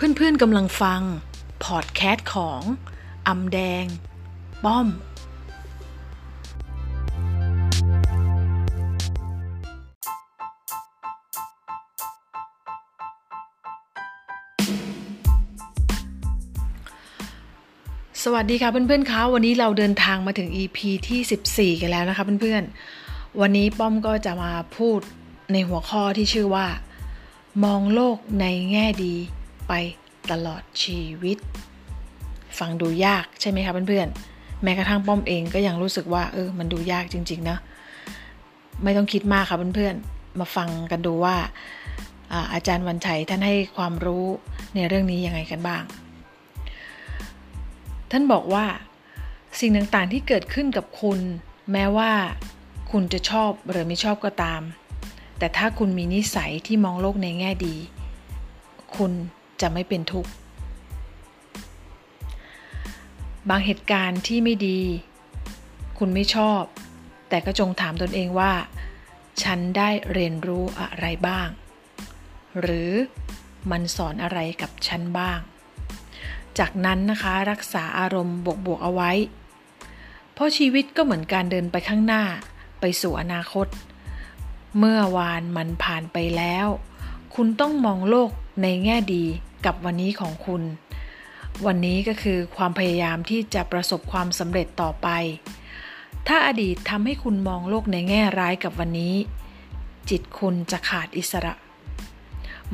เพื่อนๆกำลังฟัง พอดแคสต์ของอำแดง ป้อม สวัสดีค่ะเพื่อนๆคะวันนี้เราเดินทางมาถึง EP ที่ 14 กันแล้วนะคะเพื่อนๆ วันนี้ป้อมก็จะมาพูดในหัวข้อที่ชื่อว่า มองโลกในแง่ดี ไปตลอดชีวิต ฟังดูยากใช่ไหมคะเพื่อนๆ แม้กระทั่งป้อมเองก็ยังรู้สึกว่าเออมันดูยากจริงๆนะ ไม่ต้องคิดมากค่ะเพื่อนๆ มาฟังกันดูว่าอาจารย์วันชัยท่านให้ความรู้ในเรื่องนี้ยังไงกันบ้าง ท่านบอกว่าสิ่งต่างๆที่เกิดขึ้นกับคุณ แม้ว่าคุณจะชอบหรือไม่ชอบก็ตาม แต่ถ้าคุณมีนิสัยที่มองโลกในแง่ดี คุณ จะไม่เป็นทุกข์ บางเหตุการณ์ที่ไม่ดี คุณไม่ชอบ แต่ก็จงถามตนเองว่า ฉันได้เรียนรู้อะไรบ้าง หรือมันสอนอะไรกับฉันบ้าง จากนั้นนะคะรักษาอารมณ์บวกๆเอาไว้ เพราะชีวิตก็เหมือนการเดินไปข้างหน้าไปสู่อนาคต เมื่อวานมันผ่านไปแล้ว คุณต้องมองโลกในแง่ดี กับวันนี้ของคุณ วันนี้ก็คือความพยายามที่จะประสบความสำเร็จต่อไป ถ้าอดีตทำให้คุณมองโลกในแง่ร้ายกับวันนี้ จิตคุณจะขาดอิสระ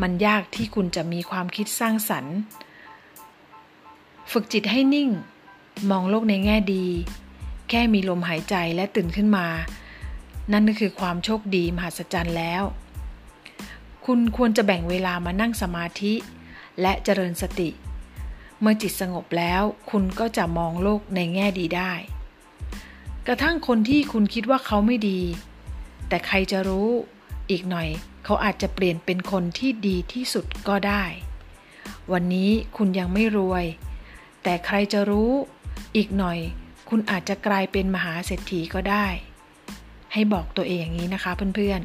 มันยากที่คุณจะมีความคิดสร้างสรรค์ ฝึกจิตให้นิ่ง มองโลกในแง่ดี แค่มีลมหายใจและตื่นขึ้นมา นั่นก็คือความโชคดีมหัศจรรย์แล้วคุณควรจะแบ่งเวลามานั่งสมาธิ และเจริญสติ เมื่อจิตสงบแล้วคุณก็จะมองโลกในแง่ดีได้ กระทั่งคนที่คุณคิดว่าเขาไม่ดี แต่ใครจะรู้อีกหน่อยเขาอาจจะเปลี่ยนเป็นคนที่ดีที่สุดก็ได้ วันนี้คุณยังไม่รวย แต่ใครจะรู้อีกหน่อย คุณอาจจะกลายเป็นมหาเศรษฐีก็ได้ ให้บอกตัวเองอย่างนี้นะคะเพื่อน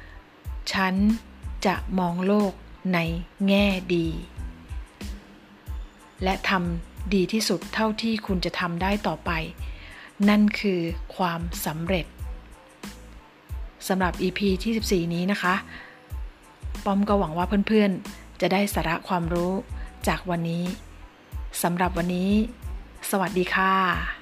ๆ ฉันจะมองโลก ในแง่ดี และทำดีที่สุดเท่าที่คุณจะทำได้ต่อไป นั่นคือความสำเร็จสำหรับ EP ที่ 14 นี้นะคะ ป้อมก็หวังว่าเพื่อนๆ จะได้สาระความรู้จากวันนี้สำหรับวันนี้ สวัสดีค่ะ